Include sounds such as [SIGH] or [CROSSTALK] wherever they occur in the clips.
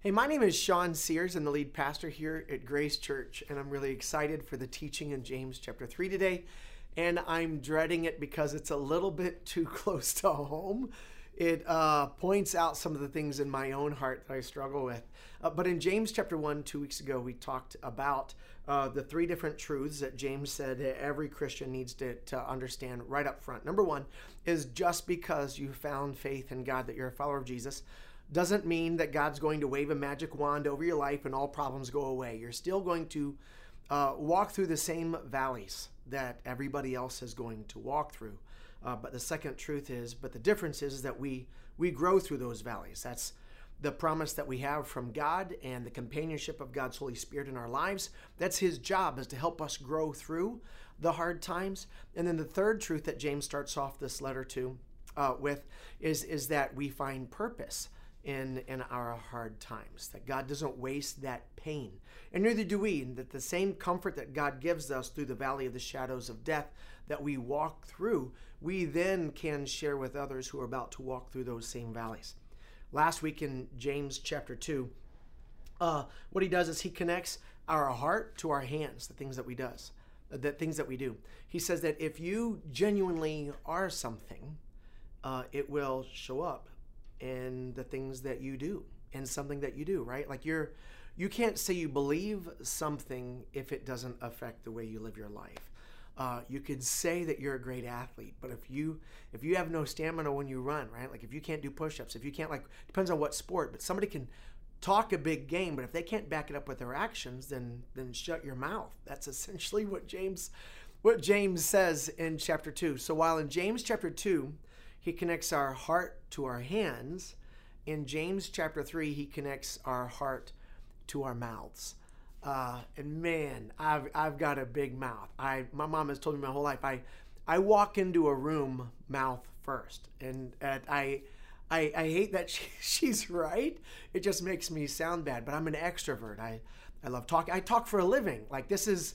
Hey, my name is Sean Sears. I'm the lead pastor here at Grace Church, and I'm really excited for the teaching in James chapter 3 today. And I'm dreading it because it's a little bit [LAUGHS] too close to home. It uh, points out some of the things in my own heart that I struggle with. Uh, but in James chapter 1, two weeks ago, we talked about uh, the three different truths that James said every Christian needs to, to understand right up front. Number one is just because you found faith in God, that you're a follower of Jesus, doesn't mean that God's going to wave a magic wand over your life and all problems go away. You're still going to uh, walk through the same valleys that everybody else is going to walk through. Uh, but the second truth is, but the difference is, that we we grow through those valleys. That's the promise that we have from God and the companionship of God's Holy Spirit in our lives. That's His job is to help us grow through the hard times. And then the third truth that James starts off this letter to uh, with is is that we find purpose in in our hard times that god doesn't waste that pain. And neither do we and that the same comfort that god gives us through the valley of the shadows of death that we walk through we then can share with others who are about to walk through those same valleys. Last week in james chapter 2 uh, what he does is he connects our heart to our hands the things that we does the things that we do. He says that if you genuinely are something uh, it will show up in the things that you do in something that you do right? Like you're you can't say you believe something if it doesn't affect the way you live your life. Uh, you could say that you're a great athlete but if you if you have no stamina when you run right? Like if you can't do push-ups if you can't like depends on what sport but somebody can talk a big game but if they can't back it up with their actions then then shut your mouth. That's essentially what james what james says in chapter 2 so while in james chapter 2 he connects our heart to our hands. In James chapter 3, he connects our heart to our mouths. Uh, and man, I've, I've got a big mouth. I my mom has told me my whole life. I I walk into a room mouth first, and at, I, I I hate that [LAUGHS] she, she's right. It just makes me sound bad. But I'm an extrovert. I I love talking. I talk for a living. Like this is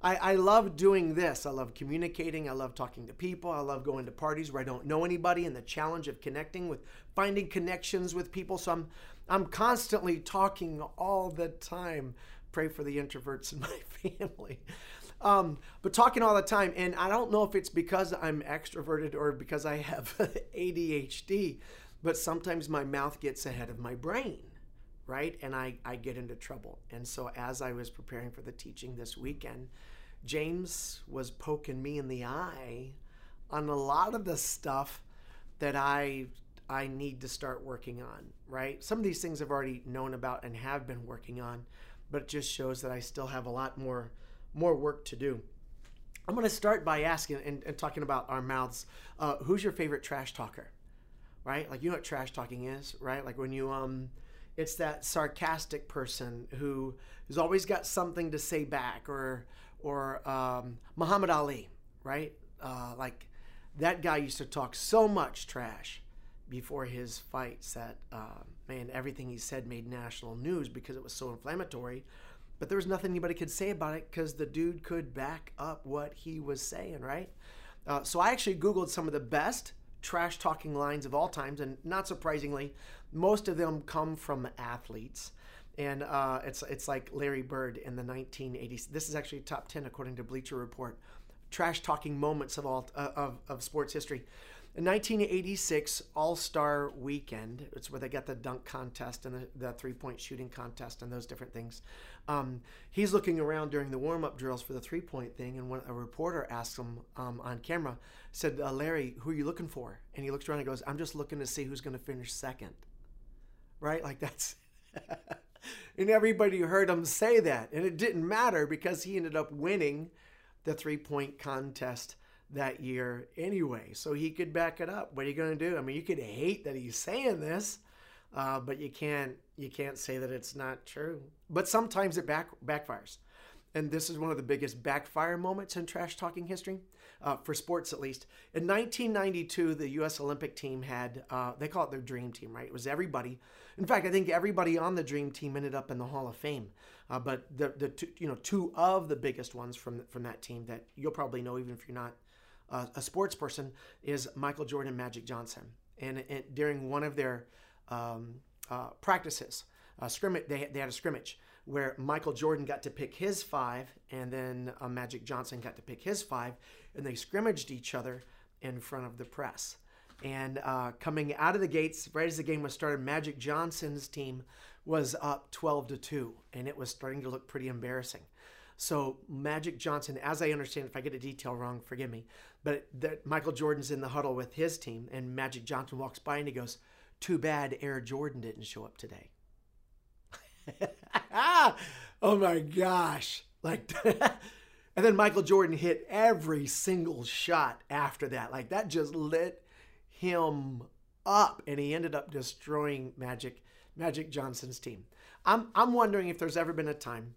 I, I love doing this. I love communicating. I love talking to people. I love going to parties where I don't know anybody and the challenge of connecting with finding connections with people. So I'm I'm constantly talking all the time. Pray for the introverts in [LAUGHS] my family. Um, but talking all the time. And I don't know if it's because I'm extroverted or because I have [LAUGHS] ADHD, but sometimes my mouth gets ahead of my brain right? And I, I get into trouble. And so as I was preparing for the teaching this weekend, James was poking me in the eye on a lot of the stuff that I I need to start working on, right? Some of these things I've already known about and have been working on, but it just shows that I still have a lot more more work to do. I'm going to start by asking and, and talking about our mouths. Uh, who's your favorite trash talker? Right? Like you know what trash talking is, right? Like when you um it's that sarcastic person who has always got something to say back or or um, Muhammad Ali, right? Uh, like that guy used to talk so much trash before his fights that uh, man, everything he said made national news because it was so inflammatory. But there was nothing anybody could say about it because the dude could back up what he was saying, right? Uh, so I actually Googled some of the best trash talking lines of all times, and not surprisingly, most of them come from athletes and uh, it's it's like Larry Bird in the 1980s. This is actually top 10 according to Bleacher Report. Trash talking moments of all uh, of, of sports history. In 1986 All Star Weekend, it's where they got the dunk contest and the, the three point shooting contest and those different things. Um, he's looking around during the warm up drills for the three point thing, and when a reporter asks him um, on camera, said, uh, "Larry, who are you looking for?" And he looks around and goes, "I'm just looking to see who's going to finish second. Right? Like that's. [LAUGHS] and everybody heard him say that. And it didn't matter because he ended up winning the three point contest that year anyway. So he could back it up. What are you going to do? I mean, you could hate that he's saying this, uh, but you can't you can't say that it's not true. But sometimes it back backfires. And this is one of the biggest backfire moments in trash talking history uh, for sports at least. In 1992, the U.S. Olympic team had, uh, they call it their dream team, right? It was everybody. In fact, I think everybody on the dream team ended up in the Hall of Fame. Uh, but the, the two, you know, two of the biggest ones from, from that team that you'll probably know, even if you're not uh, a sports person, is Michael Jordan and Magic Johnson. And during one of their um, uh, practices, a scrimmage. They, they had a scrimmage where Michael Jordan got to pick his five, and then uh, Magic Johnson got to pick his five, and they scrimmaged each other in front of the press. And uh, coming out of the gates, right as the game was started, Magic Johnson's team was up 12 to 2, and it was starting to look pretty embarrassing. So Magic Johnson, as I understand, if I get a detail wrong, forgive me, but that Michael Jordan's in the huddle with his team, and Magic Johnson walks by and he goes, "Too bad Air Jordan didn't show up today." [LAUGHS] oh my gosh! Like, [LAUGHS] and then Michael Jordan hit every single shot after that. Like that just lit him up, and he ended up destroying Magic Magic Johnson's team. I'm I'm wondering if there's ever been a time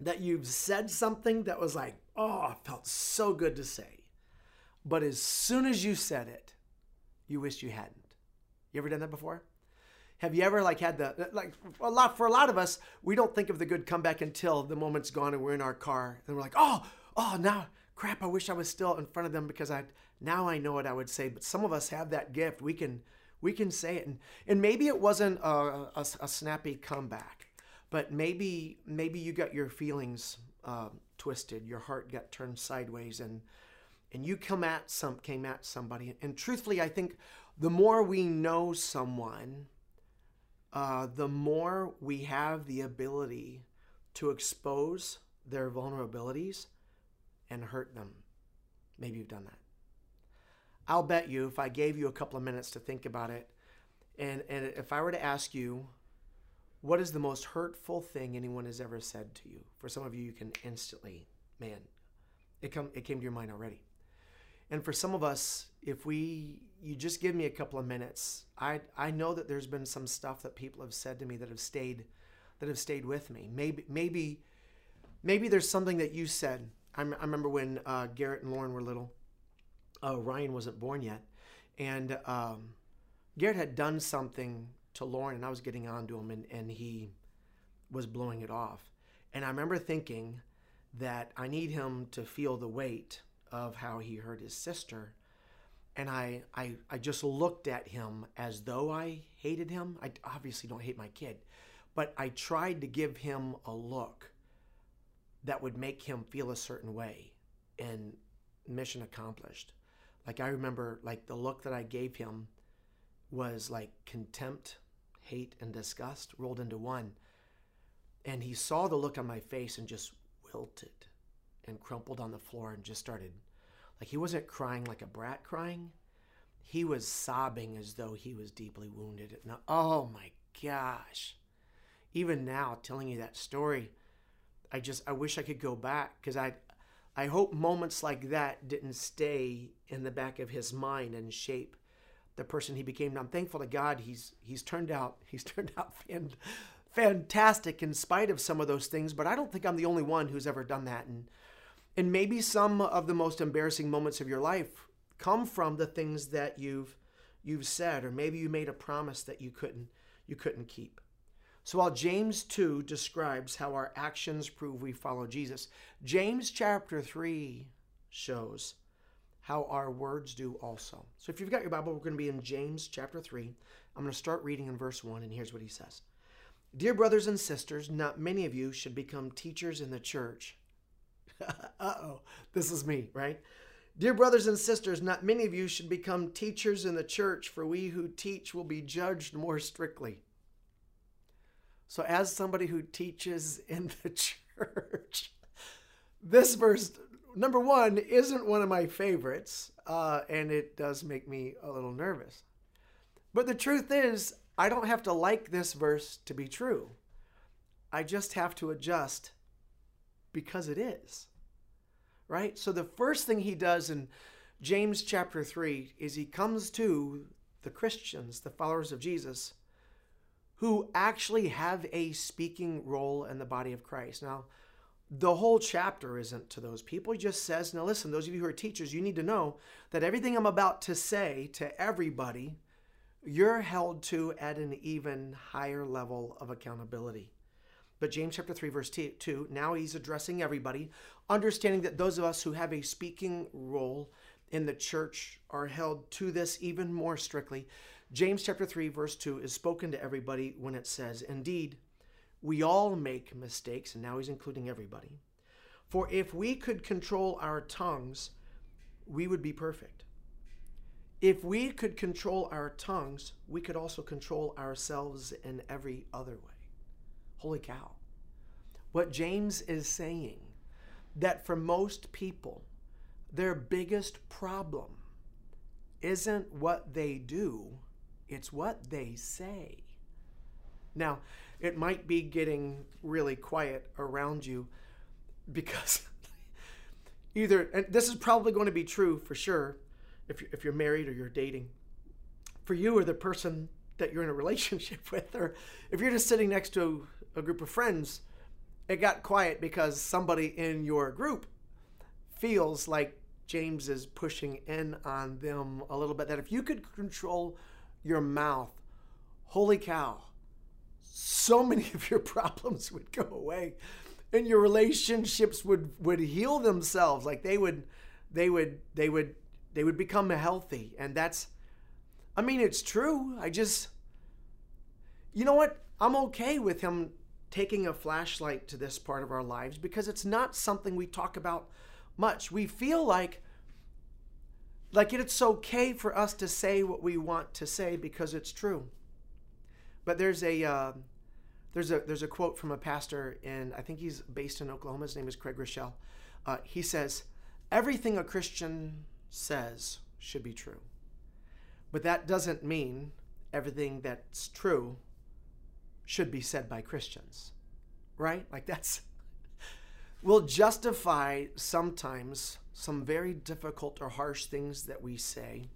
that you've said something that was like, oh, felt so good to say. But as soon as you said it, you wish you hadn't. You ever done that before? Have you ever like had the like a lot for a lot of us, we don't think of the good comeback until the moment's gone and we're in our car and we're like, oh, oh now crap, I wish I was still in front of them because I now I know what I would say. But some of us have that gift. We can we can say it and, and maybe it wasn't a, a, a snappy comeback but maybe maybe you got your feelings uh, twisted, your heart got turned sideways, and and you come at some came at somebody. And truthfully, I think the more we know someone, uh, the more we have the ability to expose their vulnerabilities and hurt them. Maybe you've done that. I'll bet you if I gave you a couple of minutes to think about it, and, and if I were to ask you, what is the most hurtful thing anyone has ever said to you? For some of you, you can instantly, man, it come it came to your mind already. And for some of us, if we you just give me a couple of minutes, I I know that there's been some stuff that people have said to me that have stayed that have stayed with me. Maybe maybe maybe there's something that you said. I, I remember when uh, Garrett and Lauren were little. Uh, Ryan wasn't born yet, and um, Garrett had done something to Lauren and I was getting on to him and, and he was blowing it off. And I remember thinking that I need him to feel the weight of how he hurt his sister. And I, I, I just looked at him as though I hated him. I obviously don't hate my kid, but I tried to give him a look that would make him feel a certain way. And mission accomplished. Like I remember, like the look that I gave him was like contempt hate, and disgust rolled into one. And he saw the look on my face and just wilted and crumpled on the floor and just started like he wasn't crying like a brat crying. He was sobbing as though he was deeply wounded. And oh my gosh. Even now telling you that story, I just I wish I could go back because I I hope moments like that didn't stay in the back of his mind and shape the person he became. I'm thankful to God he's he's turned out [LAUGHS] he's turned out fan, fantastic in spite of some of those things. But I don't think I'm the only one who's ever done that. And and maybe some of the most embarrassing moments of your life come from the things that you've you've said, or maybe you made a promise that you couldn't you couldn't keep. So while James 2 describes how our actions prove we follow Jesus, James chapter 3 shows how our words do also. So if you've got your Bible, we're going to be in James chapter 3. I'm going to start reading in verse 1, and here's what he says Dear brothers and sisters, not many of you should become teachers in the church. [LAUGHS] uh oh, this is me, right? Dear brothers and sisters, not many of you should become teachers in the church, for we who teach will be judged more strictly. So, as somebody who teaches in the [LAUGHS] church, this verse number one isn't one of my favorites, uh, and it does make me a little nervous. But the truth is, I don't have to like this verse to be true. I just have to adjust because it is. Right? So the first thing he does in James chapter 3 is he comes to the Christians, the followers of Jesus, who actually have a speaking role in the body of Christ. Now, the whole chapter isn't to those people. He just says, now listen, those of you who are teachers, you need to know that everything I'm about to say to everybody, you're held to at an even higher level of accountability. But James chapter 3, verse 2, now he's addressing everybody, understanding that those of us who have a speaking role in the church are held to this even more strictly. James chapter 3, verse 2 is spoken to everybody when it says, Indeed, we all make mistakes, and now he's including everybody. For if we could control our tongues, we would be perfect. If we could control our tongues, we could also control ourselves in every other way. Holy cow. What James is saying that for most people, their biggest problem isn't what they do, it's what they say. Now, it might be getting really quiet around you because [LAUGHS] either, and this is probably going to be true for sure if if you're married or you're dating, for you or the person that you're in a [LAUGHS] relationship with, or if you're just sitting next to a group of friends, it got quiet because somebody in your group feels like James is pushing in on them a little bit. That if you could control your mouth, holy cow, so many of your [LAUGHS] problems would go away and your relationships would would heal themselves. Like they would they would they would they would become healthy. And that's i mean it's true. I just you know what? I'm okay with him taking a flashlight to this part of our lives because it's not something we talk about much we feel like like it's okay for us to say what we want to say because it's true but there's a uh, there's a there's a quote from a pastor and I think he's based in Oklahoma. His name is Craig Groeschel. Uh, he says, "Everything a Christian says should be true, but that doesn't mean everything that's true should be said by Christians, right? Like that's." [LAUGHS] will justify sometimes some very difficult or harsh things that we say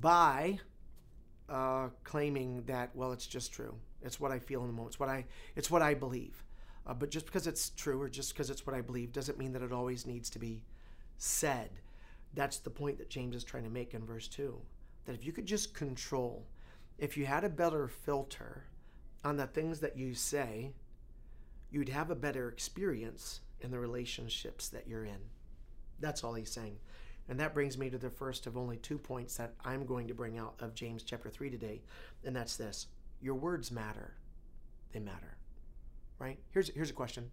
by uh, claiming that well it's just true it's what i feel in the moment it's what i it's what i believe uh, but just because it's true or just because it's what i believe doesn't mean that it always needs to be said that's the point that james is trying to make in verse 2 that if you could just control if you had a better filter on the things that you say you'd have a better experience in the relationships that you're in that's all he's saying and that brings me to the first of only two points that I'm going to bring out of James chapter 3 today, and that's this your words matter. They matter. Right? Here's, here's a question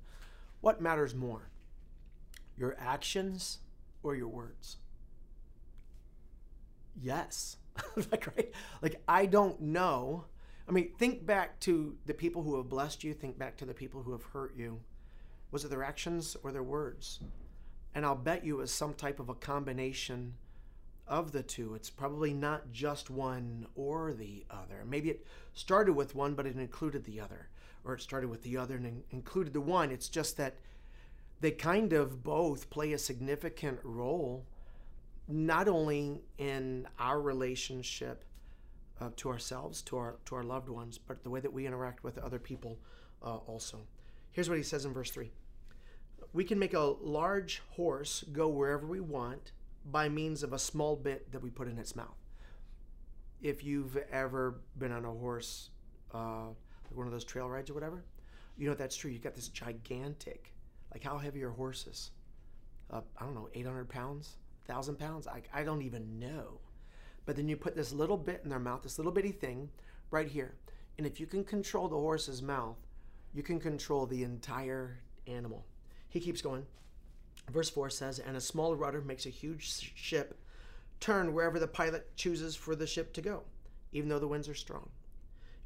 What matters more, your actions or your words? Yes. [LAUGHS] like, right? Like, I don't know. I mean, think back to the people who have blessed you, think back to the people who have hurt you. Was it their actions or their words? And I'll bet you it's some type of a combination of the two. It's probably not just one or the other. Maybe it started with one, but it included the other. Or it started with the other and included the one. It's just that they kind of both play a significant role, not only in our relationship uh, to ourselves, to our, to our loved ones, but the way that we interact with other people uh, also. Here's what he says in verse 3 we can make a large horse go wherever we want by means of a small bit that we put in its mouth. If you've ever been on a horse, uh, like one of those trail rides or whatever, you know that's true. You've got this gigantic, like how heavy are horses? Uh, I don't know, 800 pounds, 1,000 pounds? I, I don't even know. But then you put this little bit in their mouth, this little bitty thing right here. And if you can control the horse's mouth, you can control the entire animal. He keeps going. Verse 4 says, And a small rudder makes a huge ship turn wherever the pilot chooses for the ship to go, even though the winds are strong.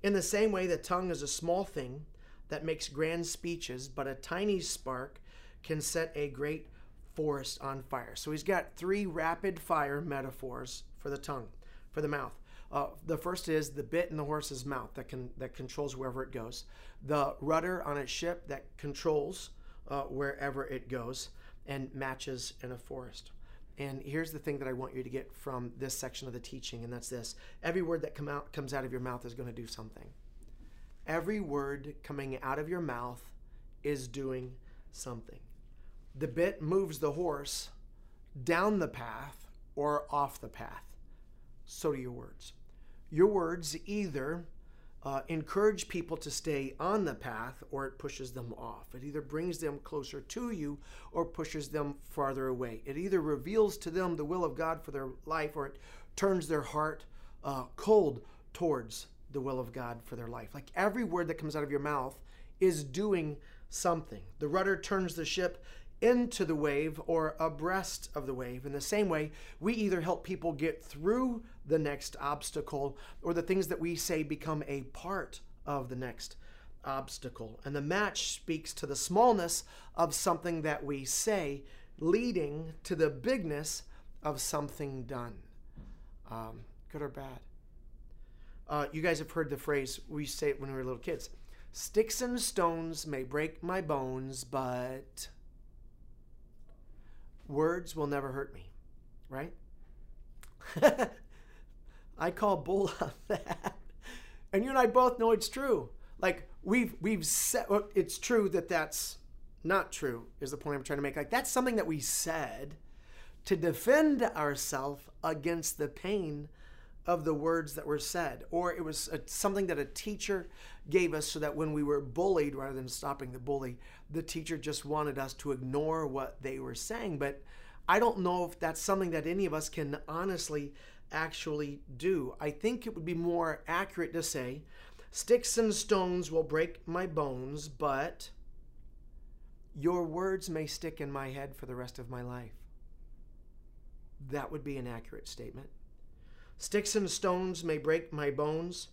In the same way, the tongue is a small thing that makes grand speeches, but a tiny spark can set a great forest on fire. So he's got three rapid fire metaphors for the tongue, for the mouth. Uh, the first is the bit in the horse's mouth that can that controls wherever it goes. The rudder on its ship that controls uh, wherever it goes and matches in a forest. And here's the thing that I want you to get from this section of the teaching, and that's this every word that come out, comes out of your mouth is going to do something. Every word coming out of your mouth is doing something. The bit moves the horse down the path or off the path. So do your words. Your words either uh, encourage people to stay on the path or it pushes them off. It either brings them closer to you or pushes them farther away. It either reveals to them the will of God for their life or it turns their heart uh, cold towards the will of God for their life. Like every word that comes out of your mouth is doing something. The rudder turns the ship into the wave or abreast of the wave. In the same way, we either help people get through the next obstacle or the things that we say become a part of the next obstacle. And the match speaks to the smallness of something that we say, leading to the bigness of something done, um, good or bad. Uh, you guys have heard the phrase, we say it when we were little kids sticks and stones may break my bones, but words will never hurt me, right? [LAUGHS] I call bull on [LAUGHS] that. And you and I both know it's true. Like we've we've said it's true that that's not true is the point I'm trying to make. Like that's something that we said to defend ourselves against the pain of the words that were said or it was a, something that a teacher gave us so that when we were bullied rather than stopping the bully the teacher just wanted us to ignore what they were saying. But i don't know if that's something that any of us can honestly actually do. I think it would be more accurate to say sticks and stones will break my bones but your words may stick in my head for the rest of my life. That would be an accurate statement Sticks and stones may break my bones,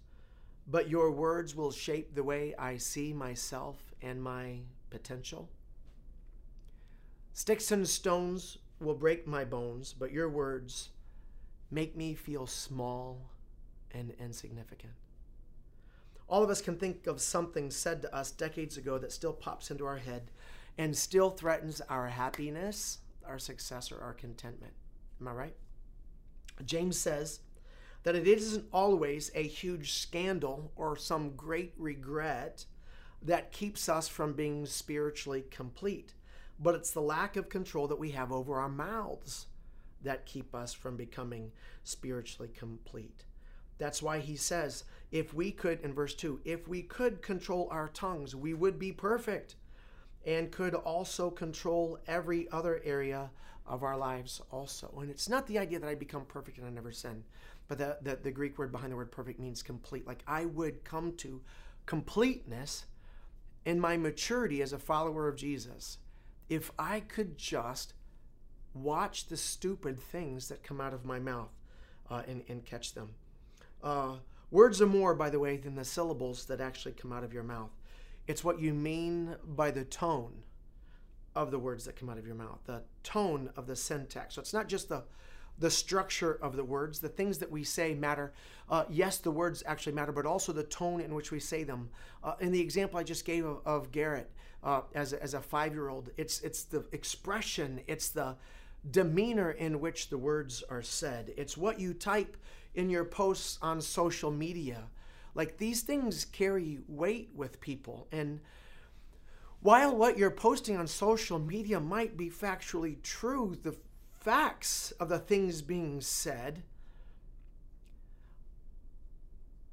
but your words will shape the way I see myself and my potential. Sticks and stones will break my bones, but your words make me feel small and insignificant. All of us can think of something said to us decades ago that still pops into our head and still threatens our happiness, our success, or our contentment. Am I right? James says, that it isn't always a huge scandal or some great regret that keeps us from being spiritually complete, but it's the lack of control that we have over our mouths that keep us from becoming spiritually complete. That's why he says, if we could, in verse 2, if we could control our tongues, we would be perfect and could also control every other area of our lives also. And it's not the idea that I become perfect and I never sin. But the, the, the Greek word behind the word perfect means complete. Like I would come to completeness in my maturity as a follower of Jesus if I could just watch the stupid things that come out of my mouth uh, and, and catch them. Uh, words are more, by the way, than the syllables that actually come out of your mouth. It's what you mean by the tone of the words that come out of your mouth, the tone of the syntax. So it's not just the the structure of the words, the things that we say matter. Uh, yes, the words actually matter, but also the tone in which we say them. Uh, in the example I just gave of, of Garrett uh, as a, as a five year old, it's it's the expression, it's the demeanor in which the words are said. It's what you type in your posts on social media. Like these things carry weight with people and. While what you're posting on social media might be factually true, the facts of the things being said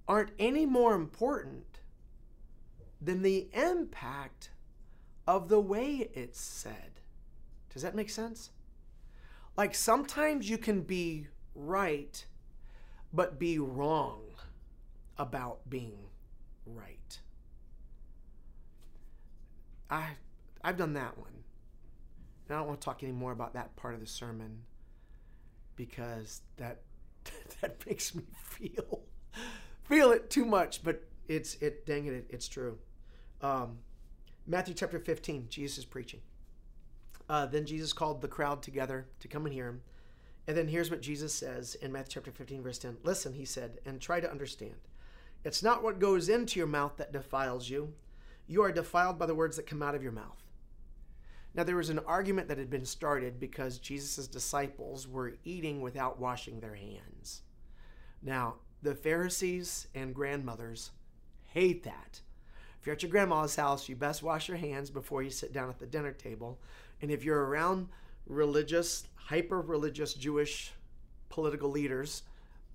aren't any more important than the impact of the way it's said. Does that make sense? Like sometimes you can be right, but be wrong about being right. I I've done that one. And I don't want to talk any more about that part of the sermon because that [LAUGHS] that makes me feel feel it too much. But it's it dang it, it's true. Um, Matthew chapter 15, Jesus is preaching. Uh, then Jesus called the crowd together to come and hear him. And then here's what Jesus says in Matthew chapter 15, verse 10. Listen, he said, and try to understand. It's not what goes into your mouth that defiles you. You are defiled by the words that come out of your mouth. Now, there was an argument that had been started because Jesus' disciples were eating without washing their hands. Now, the Pharisees and grandmothers hate that. If you're at your grandma's house, you best wash your hands before you sit down at the dinner table. And if you're around religious, hyper religious Jewish political leaders,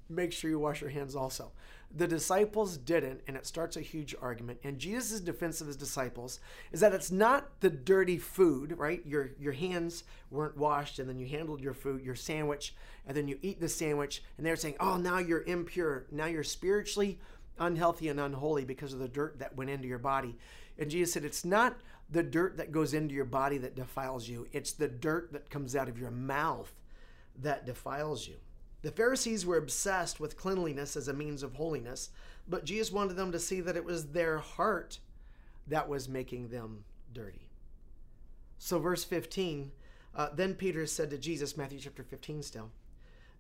make sure you wash your hands also. The disciples didn't, and it starts a huge argument. And Jesus' defense of his disciples is that it's not the dirty food, right? Your your hands weren't washed, and then you handled your food, your sandwich, and then you eat the sandwich, and they're saying, "Oh, now you're impure. Now you're spiritually unhealthy and unholy because of the dirt that went into your body." And Jesus said, "It's not the dirt that goes into your body that defiles you. It's the dirt that comes out of your mouth that defiles you." The Pharisees were obsessed with cleanliness as a means of holiness, but Jesus wanted them to see that it was their heart that was making them dirty. So, verse 15 uh, then Peter said to Jesus, Matthew chapter 15 still,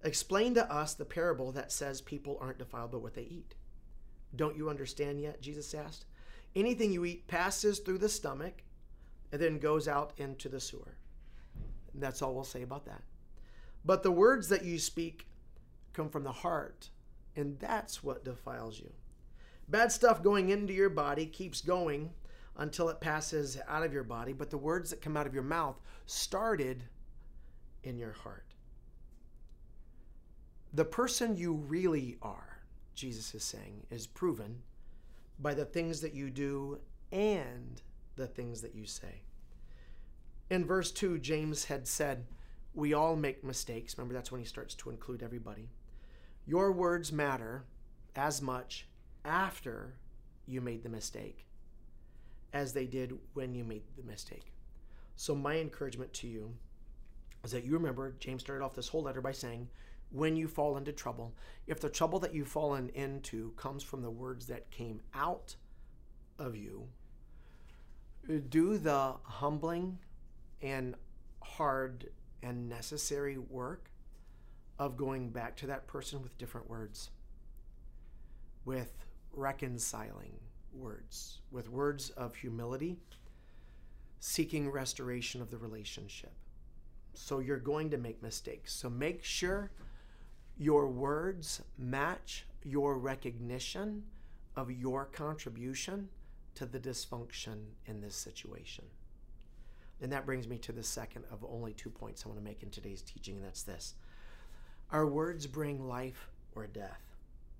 explain to us the parable that says people aren't defiled by what they eat. Don't you understand yet? Jesus asked. Anything you eat passes through the stomach and then goes out into the sewer. And that's all we'll say about that. But the words that you speak come from the heart, and that's what defiles you. Bad stuff going into your body keeps going until it passes out of your body, but the words that come out of your mouth started in your heart. The person you really are, Jesus is saying, is proven by the things that you do and the things that you say. In verse 2, James had said, We all make mistakes. Remember, that's when he starts to include everybody. Your words matter as much after you made the mistake as they did when you made the mistake. So, my encouragement to you is that you remember James started off this whole letter by saying, when you fall into trouble, if the trouble that you've fallen into comes from the words that came out of you, do the humbling and hard and necessary work of going back to that person with different words, with reconciling words, with words of humility, seeking restoration of the relationship. So you're going to make mistakes. So make sure your words match your recognition of your contribution to the dysfunction in this situation. And that brings me to the second of only two points I want to make in today's teaching, and that's this our words bring life or death.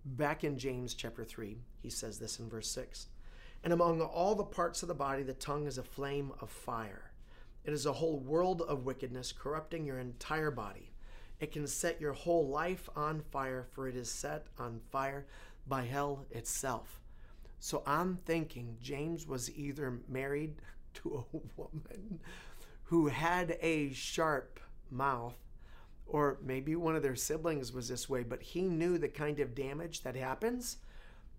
Back in James chapter 3, he says this in verse 6 And among all the parts of the body, the tongue is a flame of fire. It is a whole world of wickedness, corrupting your entire body. It can set your whole life on fire, for it is set on fire by hell itself. So I'm thinking James was either married to a woman who had a sharp mouth or maybe one of their siblings was this way, but he knew the kind of damage that happens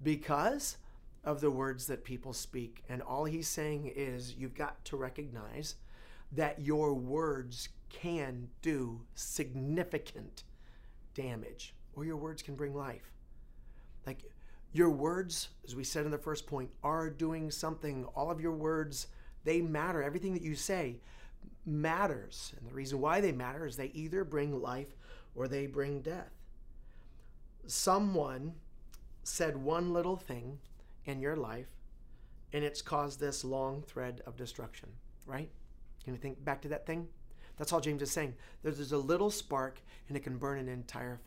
because of the words that people speak. And all he's saying is you've got to recognize that your words can do significant damage, or your words can bring life. Like your words, as we said in the first point, are doing something. All of your words, they matter. Everything that you say matters. And the reason why they matter is they either bring life or they bring death. Someone said one little thing in your life and it's caused this long thread of destruction, right? Can you think back to that thing? That's all James is saying. There's a little spark and it can burn an entire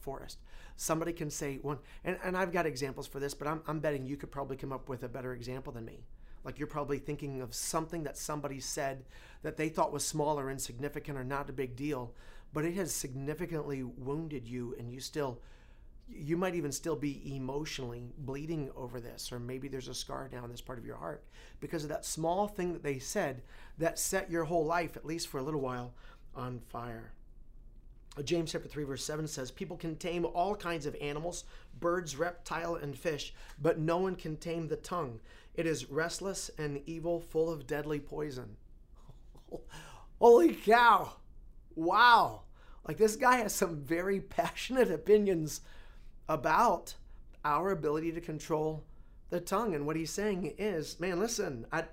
forest. Somebody can say one, and, and I've got examples for this, but I'm, I'm betting you could probably come up with a better example than me. Like you're probably thinking of something that somebody said that they thought was small or insignificant or not a big deal, but it has significantly wounded you and you still you might even still be emotionally bleeding over this or maybe there's a scar down this part of your heart. Because of that small thing that they said that set your whole life at least for a little while on fire. Uh, James chapter 3 verse 7 says people can tame all kinds of animals birds reptile and fish but no one can tame the tongue it is restless and evil, full of deadly poison. [LAUGHS] Holy cow! Wow! Like this guy has some very passionate [LAUGHS] opinions about our ability to control the tongue. And what he's saying is, man, listen, I,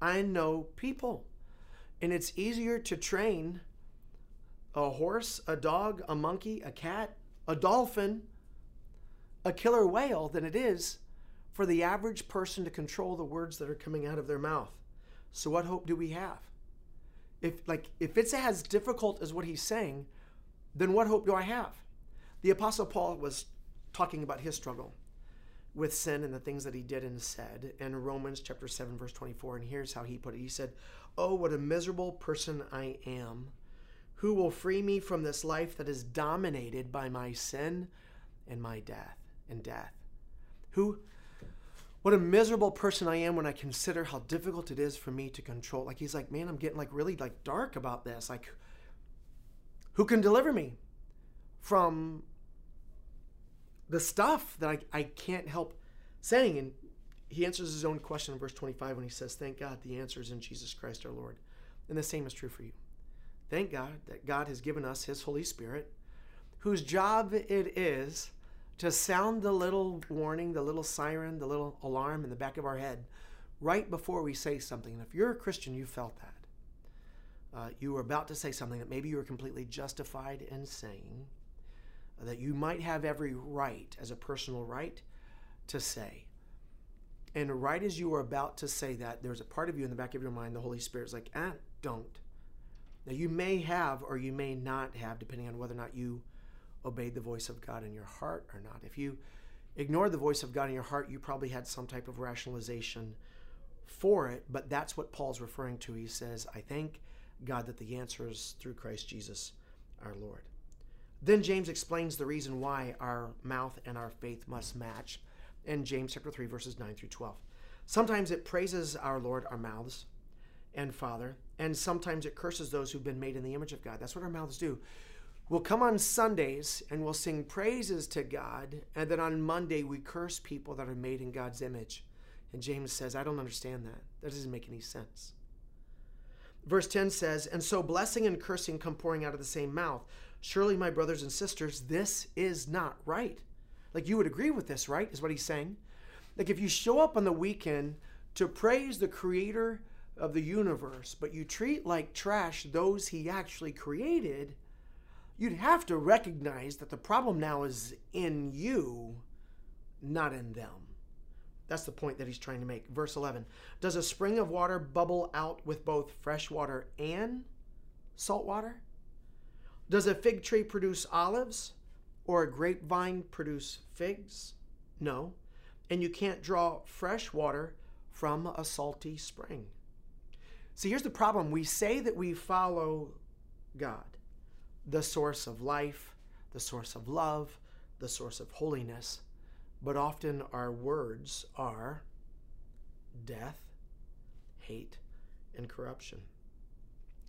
I know people. And it's easier to train a horse, a dog, a monkey, a cat, a dolphin, a killer whale than it is for the average person to control the words that are coming out of their mouth. So what hope do we have? If like if it's as difficult as what he's saying, then what hope do I have? The apostle Paul was talking about his struggle with sin and the things that he did and said in Romans chapter 7 verse 24 and here's how he put it. He said, "Oh, what a miserable person I am. Who will free me from this life that is dominated by my sin and my death and death? Who what a miserable person I am when I consider how difficult it is for me to control. Like he's like, man, I'm getting like really like dark about this. Like who can deliver me from the stuff that I, I can't help saying. And he answers his own question in verse 25 when he says, Thank God the answer is in Jesus Christ our Lord. And the same is true for you. Thank God that God has given us his Holy Spirit, whose job it is to sound the little warning, the little siren, the little alarm in the back of our head right before we say something. And if you're a Christian, you felt that. Uh, you were about to say something that maybe you were completely justified in saying that you might have every right as a personal right to say. And right as you are about to say that, there's a part of you in the back of your mind, the Holy Spirit's like, ah, don't. Now, you may have or you may not have, depending on whether or not you obeyed the voice of God in your heart or not. If you ignored the voice of God in your heart, you probably had some type of rationalization for it, but that's what Paul's referring to. He says, I thank God that the answer is through Christ Jesus our Lord. Then James explains the reason why our mouth and our faith must match in James chapter 3 verses 9 through 12. Sometimes it praises our Lord our mouths and Father, and sometimes it curses those who've been made in the image of God. That's what our mouths do. We'll come on Sundays and we'll sing praises to God, and then on Monday we curse people that are made in God's image. And James says, I don't understand that. That doesn't make any sense. Verse 10 says, And so blessing and cursing come pouring out of the same mouth. Surely, my brothers and sisters, this is not right. Like, you would agree with this, right? Is what he's saying. Like, if you show up on the weekend to praise the creator of the universe, but you treat like trash those he actually created, you'd have to recognize that the problem now is in you, not in them. That's the point that he's trying to make. Verse 11 Does a spring of water bubble out with both fresh water and salt water? Does a fig tree produce olives or a grapevine produce figs? No. And you can't draw fresh water from a salty spring. See, here's the problem. We say that we follow God, the source of life, the source of love, the source of holiness, but often our words are death, hate, and corruption.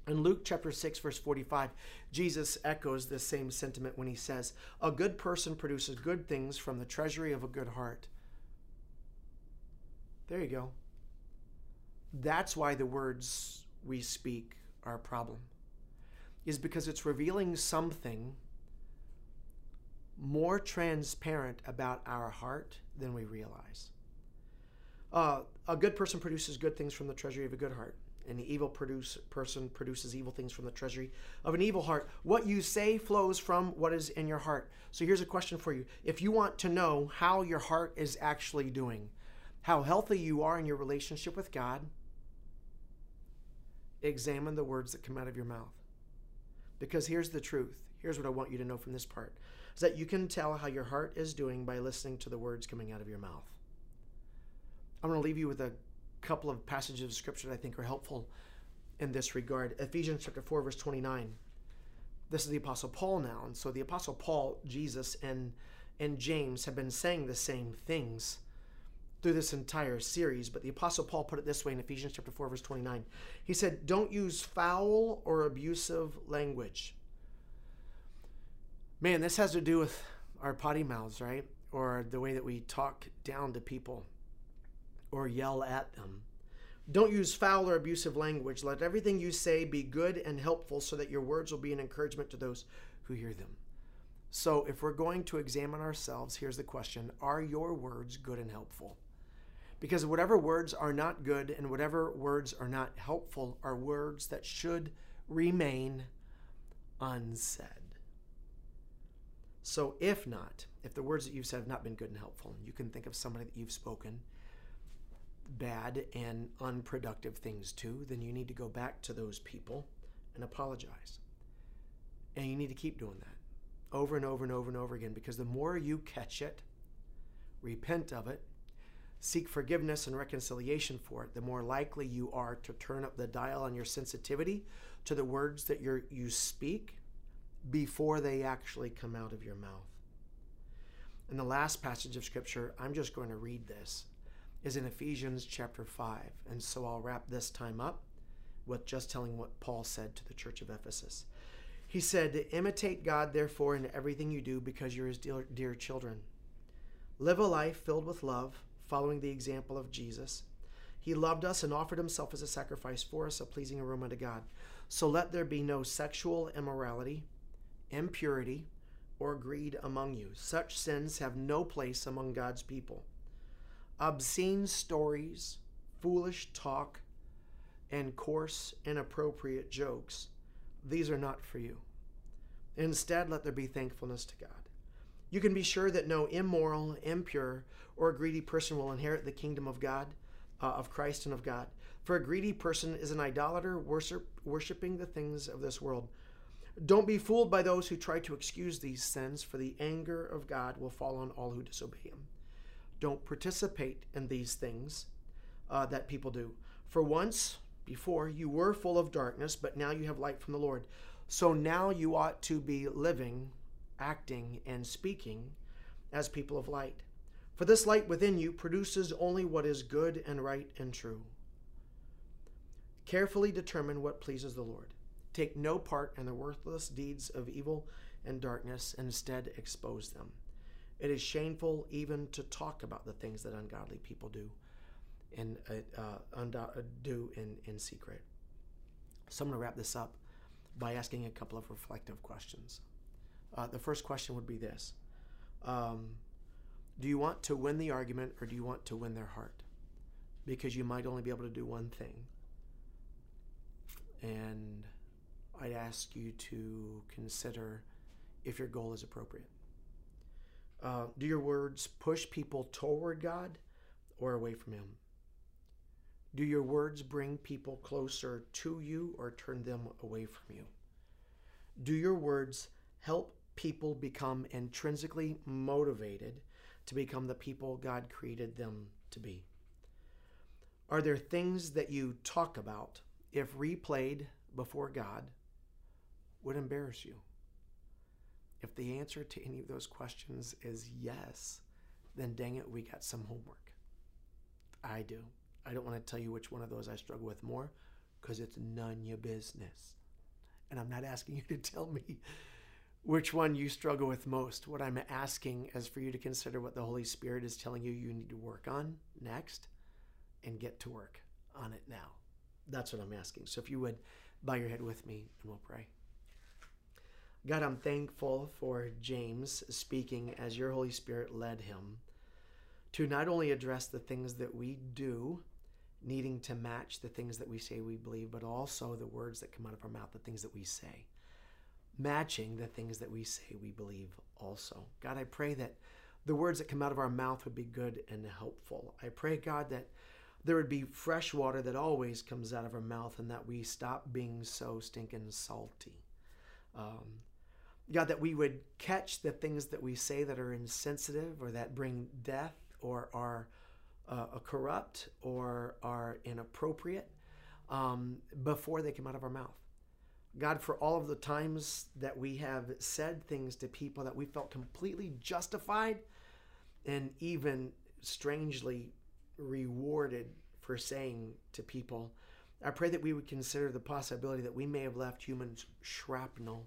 In Luke chapter 6, verse 45, Jesus echoes this same sentiment when he says, A good person produces good things from the treasury of a good heart. There you go. That's why the words we speak are a problem, is because it's revealing something more transparent about our heart than we realize. Uh, a good person produces good things from the treasury of a good heart an evil produce, person produces evil things from the treasury of an evil heart. What you say flows from what is in your heart. So here's a question for you. If you want to know how your heart is actually doing, how healthy you are in your relationship with God, examine the words that come out of your mouth. Because here's the truth. Here's what I want you to know from this part is that you can tell how your heart is doing by listening to the words coming out of your mouth. I'm going to leave you with a couple of passages of scripture that I think are helpful in this regard. Ephesians chapter 4, verse 29. This is the Apostle Paul now. And so the Apostle Paul, Jesus, and, and James have been saying the same things through this entire series. But the Apostle Paul put it this way in Ephesians chapter 4, verse 29. He said, Don't use foul or abusive language. Man, this has to do with our potty mouths, right? Or the way that we talk down to people or yell at them. Don't use foul or abusive language. Let everything you say be good and helpful so that your words will be an encouragement to those who hear them. So, if we're going to examine ourselves, here's the question Are your words good and helpful? Because whatever words are not good and whatever words are not helpful are words that should remain unsaid. So, if not, if the words that you've said have not been good and helpful, and you can think of somebody that you've spoken bad and unproductive things to, then you need to go back to those people and apologize. And you need to keep doing that over and over and over and over again because the more you catch it, repent of it, seek forgiveness and reconciliation for it, the more likely you are to turn up the dial on your sensitivity to the words that you you speak before they actually come out of your mouth. And the last passage of scripture, I'm just going to read this, is in Ephesians chapter 5. And so I'll wrap this time up with just telling what Paul said to the church of Ephesus. He said, Imitate God, therefore, in everything you do, because you're his dear, dear children. Live a life filled with love, following the example of Jesus. He loved us and offered himself as a sacrifice for us, a pleasing aroma to God. So let there be no sexual immorality, impurity, or greed among you. Such sins have no place among God's people. Obscene stories, foolish talk, and coarse, inappropriate jokes, these are not for you. Instead, let there be thankfulness to God. You can be sure that no immoral, impure, or greedy person will inherit the kingdom of God, uh, of Christ, and of God. For a greedy person is an idolater, worship, worshiping the things of this world. Don't be fooled by those who try to excuse these sins, for the anger of God will fall on all who disobey Him. Don't participate in these things uh, that people do. For once, before, you were full of darkness, but now you have light from the Lord. So now you ought to be living, acting, and speaking as people of light. For this light within you produces only what is good and right and true. Carefully determine what pleases the Lord. Take no part in the worthless deeds of evil and darkness, and instead expose them. It is shameful even to talk about the things that ungodly people do and uh, uh, do in, in secret. So I'm going to wrap this up by asking a couple of reflective questions. Uh, the first question would be this um, Do you want to win the argument or do you want to win their heart? Because you might only be able to do one thing. And I'd ask you to consider if your goal is appropriate. Uh, do your words push people toward God or away from Him? Do your words bring people closer to you or turn them away from you? Do your words help people become intrinsically motivated to become the people God created them to be? Are there things that you talk about, if replayed before God, would embarrass you? If the answer to any of those questions is yes, then dang it, we got some homework. I do. I don't want to tell you which one of those I struggle with more because it's none your business. And I'm not asking you to tell me which one you struggle with most. What I'm asking is for you to consider what the Holy Spirit is telling you you need to work on next and get to work on it now. That's what I'm asking. So if you would bow your head with me and we'll pray. God, I'm thankful for James speaking as your Holy Spirit led him to not only address the things that we do, needing to match the things that we say we believe, but also the words that come out of our mouth, the things that we say, matching the things that we say we believe also. God, I pray that the words that come out of our mouth would be good and helpful. I pray, God, that there would be fresh water that always comes out of our mouth and that we stop being so stinking salty. Um, God, that we would catch the things that we say that are insensitive or that bring death or are uh, corrupt or are inappropriate um, before they come out of our mouth. God, for all of the times that we have said things to people that we felt completely justified and even strangely rewarded for saying to people, I pray that we would consider the possibility that we may have left human shrapnel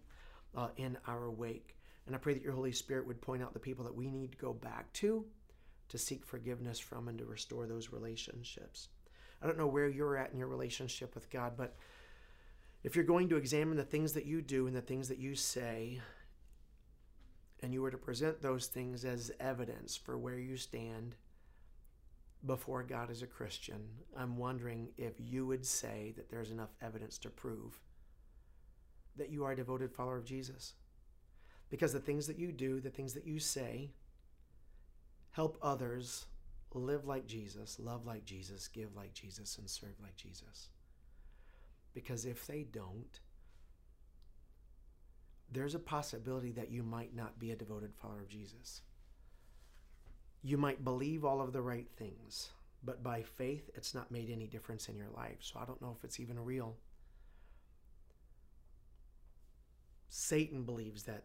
uh, in our wake. And I pray that your Holy Spirit would point out the people that we need to go back to, to seek forgiveness from, and to restore those relationships. I don't know where you're at in your relationship with God, but if you're going to examine the things that you do and the things that you say, and you were to present those things as evidence for where you stand before God as a Christian, I'm wondering if you would say that there's enough evidence to prove that you are a devoted follower of Jesus. Because the things that you do, the things that you say, help others live like Jesus, love like Jesus, give like Jesus, and serve like Jesus. Because if they don't, there's a possibility that you might not be a devoted follower of Jesus. You might believe all of the right things, but by faith, it's not made any difference in your life. So I don't know if it's even real. Satan believes that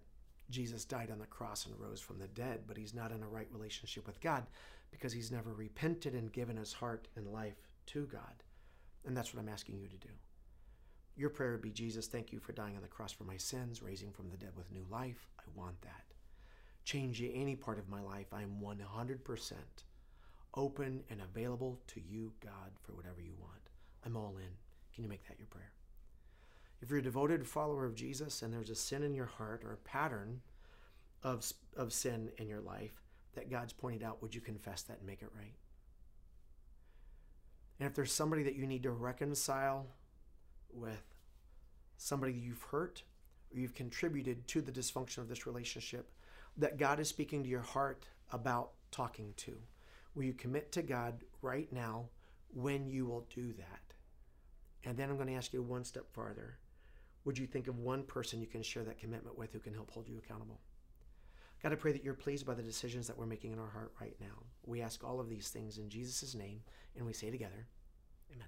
Jesus died on the cross and rose from the dead, but he's not in a right relationship with God because he's never repented and given his heart and life to God. And that's what I'm asking you to do. Your prayer would be Jesus, thank you for dying on the cross for my sins, raising from the dead with new life. I want that. Change any part of my life. I am 100% open and available to you, God, for whatever you want. I'm all in. Can you make that your prayer? If you're a devoted follower of Jesus and there's a sin in your heart or a pattern of, of sin in your life that God's pointed out, would you confess that and make it right? And if there's somebody that you need to reconcile with, somebody you've hurt or you've contributed to the dysfunction of this relationship that God is speaking to your heart about talking to, will you commit to God right now when you will do that? And then I'm going to ask you one step farther would you think of one person you can share that commitment with who can help hold you accountable? God, I pray that you're pleased by the decisions that we're making in our heart right now. We ask all of these things in Jesus' name, and we say together, Amen.